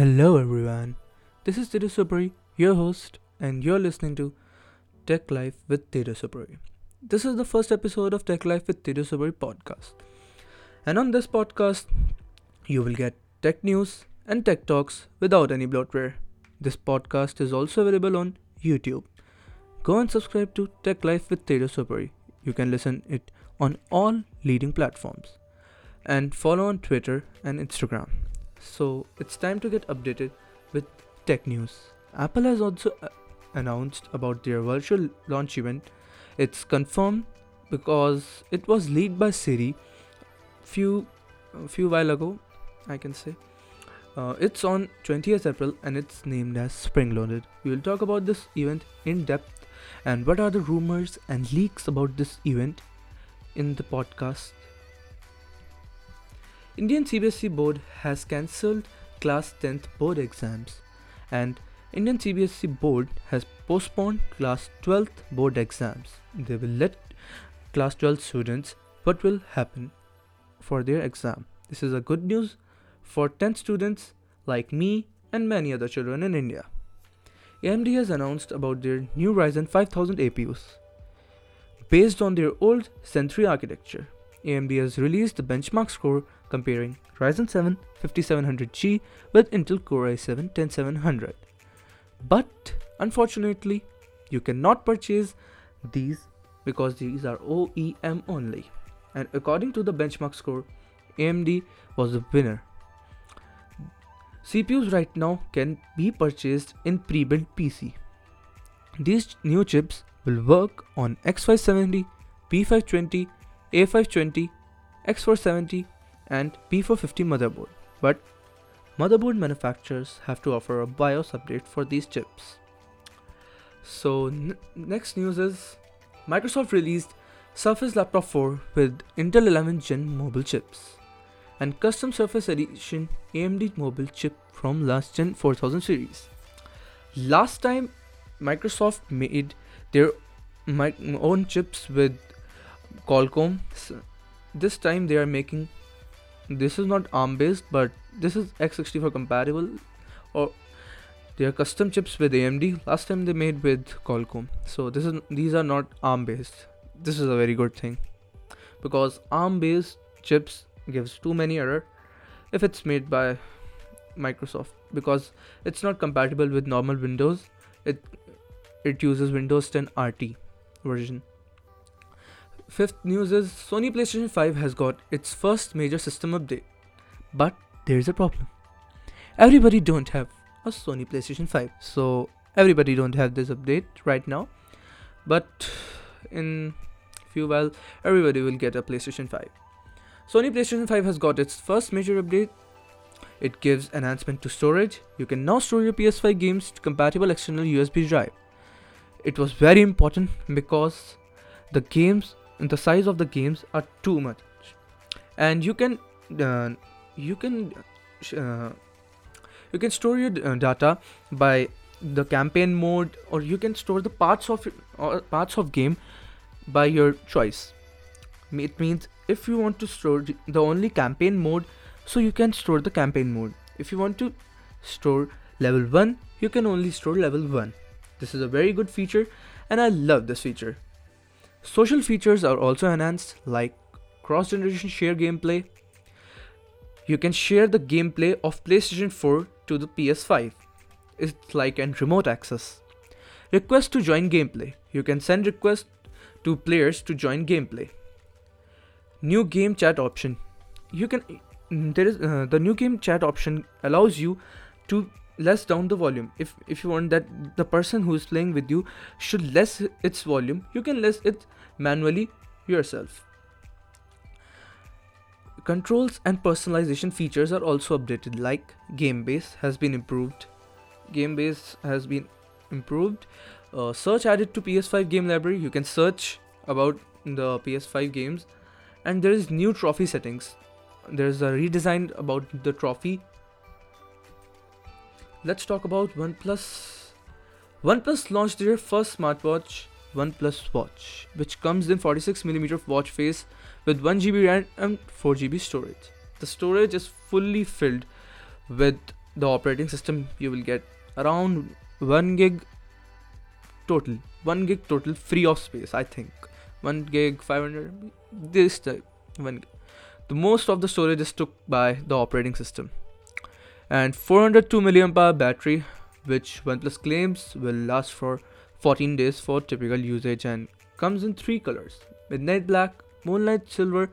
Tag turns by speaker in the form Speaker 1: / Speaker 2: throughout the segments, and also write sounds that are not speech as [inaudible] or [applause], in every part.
Speaker 1: Hello, everyone. This is Tejasv Sopory, your host, and you're listening to Tech Life with Tejasv Sopory. This is the first episode of Tech Life with Tejasv Sopory podcast. And on this podcast, you will get tech news and tech talks without any bloatware. This podcast is also available on YouTube. Go and subscribe to Tech Life with Tito Supri. You can listen it on all leading platforms. And follow on Twitter and Instagram. So it's time to get updated with tech news. Apple has also uh, announced about their virtual launch event. It's confirmed because it was leaked by Siri few few while ago, I can say. Uh, it's on 20th April and it's named as Spring Loaded. We will talk about this event in depth and what are the rumors and leaks about this event in the podcast Indian CBSE board has cancelled class 10th board exams and Indian CBSE board has postponed class 12th board exams. They will let class 12 students what will happen for their exam. This is a good news for 10 students like me and many other children in India. AMD has announced about their new Ryzen 5000 APUs based on their old 3 architecture. AMD has released the benchmark score comparing Ryzen 7 5700G with Intel Core i7 10700. But unfortunately, you cannot purchase these because these are OEM only. And according to the benchmark score, AMD was the winner. CPUs right now can be purchased in pre-built PC. These new chips will work on X570, P520, A520, X470 and B450 motherboard, but motherboard manufacturers have to offer a BIOS update for these chips. So, next news is Microsoft released Surface Laptop 4 with Intel 11 Gen mobile chips and custom Surface Edition AMD mobile chip from last gen 4000 series. Last time Microsoft made their own chips with Qualcomm. This time they are making this is not ARM based, but this is x64 compatible or they are custom chips with AMD. Last time they made with Qualcomm. So this is these are not ARM based. This is a very good thing because ARM based chips gives too many error if it's made by Microsoft because it's not compatible with normal Windows. It it uses Windows 10 RT version. Fifth news is Sony PlayStation 5 has got its first major system update. But there's a problem. Everybody don't have a Sony PlayStation 5. So everybody don't have this update right now. But in few while everybody will get a PlayStation 5. Sony PlayStation 5 has got its first major update. It gives enhancement to storage. You can now store your PS5 games to compatible external USB drive. It was very important because the games the size of the games are too much. And you can uh, you can uh, you can store your uh, data by the campaign mode or you can store the parts of or parts of game by your choice. It means if you want to store the only campaign mode so you can store the campaign mode. If you want to store level 1 you can only store level 1 this is a very good feature and i love this feature Social features are also enhanced, like cross generation share gameplay. You can share the gameplay of PlayStation 4 to the PS5. It's like an remote access. Request to join gameplay. You can send requests to players to join gameplay. New game chat option. You can there is uh, the new game chat option allows you to less down the volume. If if you want that the person who is playing with you should less its volume you can less it manually yourself. Controls and personalization features are also updated like game base has been improved. Game base has been improved. Uh, search added to ps5 game library. You can search about the ps5 games. And there is new trophy settings. There is a redesign about the trophy let's talk about OnePlus. OnePlus launched their first smartwatch, OnePlus Watch, which comes in 46mm watch face with 1GB RAM and 4GB storage. The storage is fully filled with the operating system you will get around 1 gig total 1 gig total free of space i think 1 gig 500 this type 1 gig. the most of the storage is took by the operating system and 402 milliamp hour battery which OnePlus claims will last for 14 days for typical usage and comes in three colors midnight black moonlight silver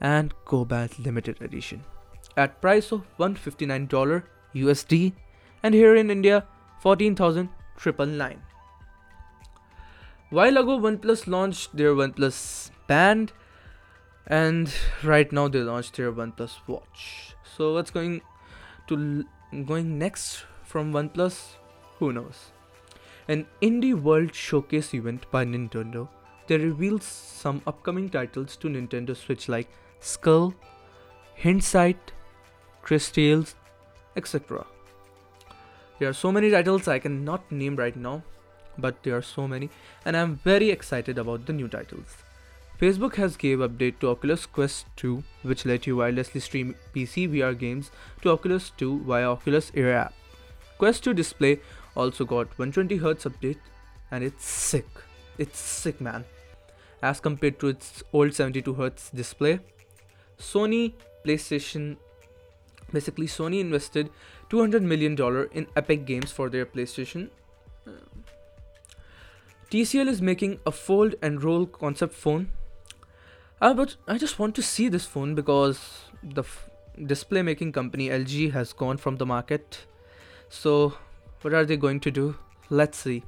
Speaker 1: and cobalt limited edition at price of $159 USD and here in India 14,999. While ago OnePlus launched their OnePlus Band and right now they launched their OnePlus Watch. So what's going to going next from OnePlus? Who knows? An Indie World Showcase event by Nintendo, they revealed some upcoming titles to Nintendo Switch like Skul, Hindsight, Cris Tales, etc. There are so many titles I cannot name right now, but there are so many, and I'm very excited about the new titles. Facebook has gave update to Oculus Quest 2, which let you wirelessly stream PC VR games to Oculus 2 via Oculus Air app. Quest 2 display also got 120Hz update, and it's sick. It's sick, man. As compared to its old 72Hz display, Sony PlayStation basically Sony invested 200 million dollar in Epic Games for their PlayStation. Um, TCL is making a fold and roll concept phone. Uh, but I just want to see this phone because the f- display making company LG has gone from the market. So, what are they going to do? Let's see.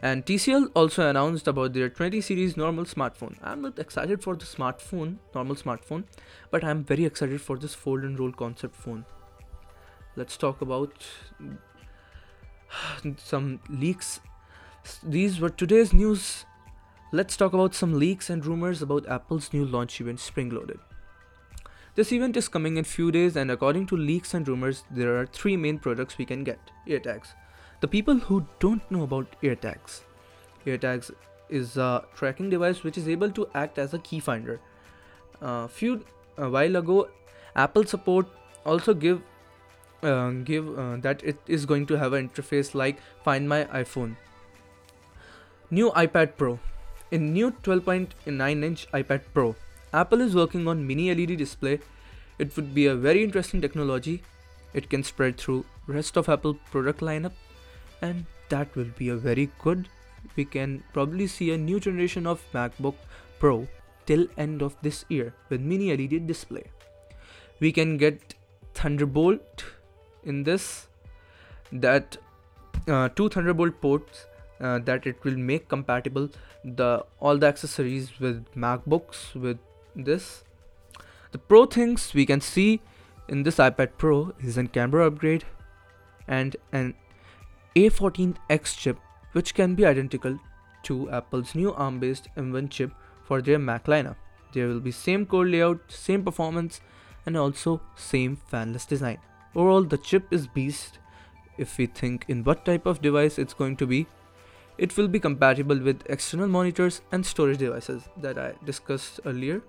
Speaker 1: And TCL also announced about their 20 series normal smartphone. I'm not excited for the smartphone, normal smartphone, but I'm very excited for this fold and roll concept phone. Let's talk about [sighs] some leaks. These were today's news. Let's talk about some leaks and rumors about Apple's new launch event Spring Loaded. This event is coming in few days and according to leaks and rumors there are three main products we can get. AirTags the people who don't know about AirTags, AirTags is a tracking device which is able to act as a key finder. A uh, few a while ago, Apple support also give uh, give uh, that it is going to have an interface like Find My iPhone. New iPad Pro. In new 12.9 inch iPad Pro, Apple is working on mini LED display. It would be a very interesting technology. It can spread through rest of Apple product lineup and that will be a very good we can probably see a new generation of macbook pro till end of this year with mini led display we can get thunderbolt in this that uh, two thunderbolt ports uh, that it will make compatible the all the accessories with macbooks with this the pro things we can see in this ipad pro is a camera upgrade and an a14X chip, which can be identical to Apple's new ARM-based M1 chip for their Mac lineup. There will be same core layout, same performance, and also same fanless design. Overall, the chip is beast. If we think in what type of device it's going to be, it will be compatible with external monitors and storage devices that I discussed earlier.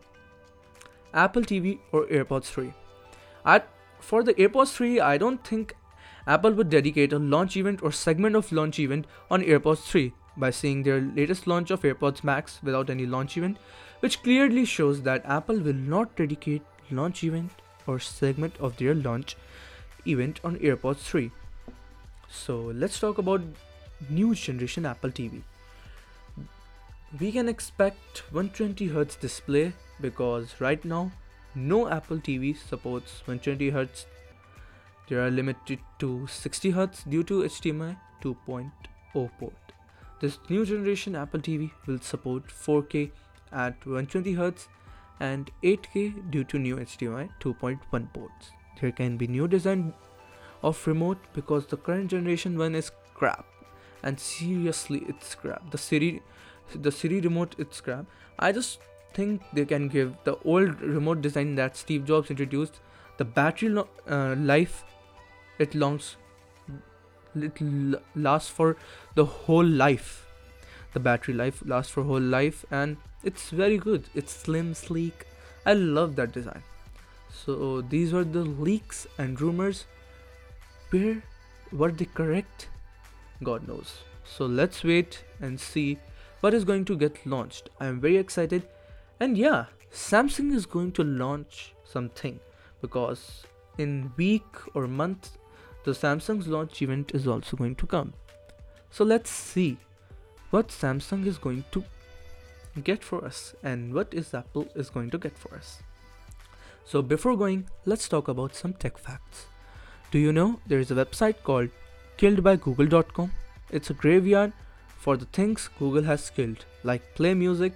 Speaker 1: Apple TV or AirPods 3. At, for the AirPods 3, I don't think Apple would dedicate a launch event or segment of launch event on AirPods 3 by seeing their latest launch of AirPods Max without any launch event, which clearly shows that Apple will not dedicate launch event or segment of their launch event on AirPods 3. So let's talk about new generation Apple TV. We can expect 120Hz display because right now no Apple TV supports 120Hz they are limited to 60 Hz due to HDMI 2.0 port. This new generation Apple TV will support 4K at 120 Hz and 8K due to new HDMI 2.1 ports. There can be new design of remote because the current generation one is crap and seriously it's crap. The Siri the Siri remote it's crap. I just think they can give the old remote design that Steve Jobs introduced the battery lo- uh, life it lasts it lasts for the whole life the battery life lasts for whole life and it's very good it's slim sleek i love that design so these were the leaks and rumors where were they correct? God knows. So let's wait and see what is going to get launched. I am very excited. And yeah, Samsung is going to launch something because in week or month the Samsung's launch event is also going to come. So let's see what Samsung is going to get for us and what is Apple is going to get for us. So before going, let's talk about some tech facts. Do you know there is a website called killedbygoogle.com? It's a graveyard for the things Google has killed, like play music,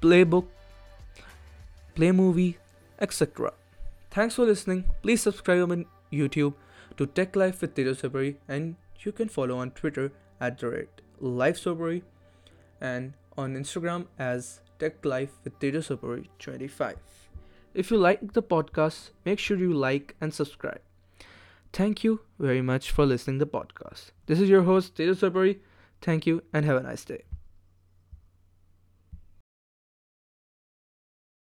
Speaker 1: play book, play movie, etc. Thanks for listening. Please subscribe on YouTube to Tech Life with Tejasv Sopory and you can follow on Twitter at the rate Life and on Instagram as Tech Life with Tejasv Sopory 25. If you like the podcast, make sure you like and subscribe. Thank you very much for listening to the podcast. This is your host Tejasv Sopory. Thank you and have a nice day.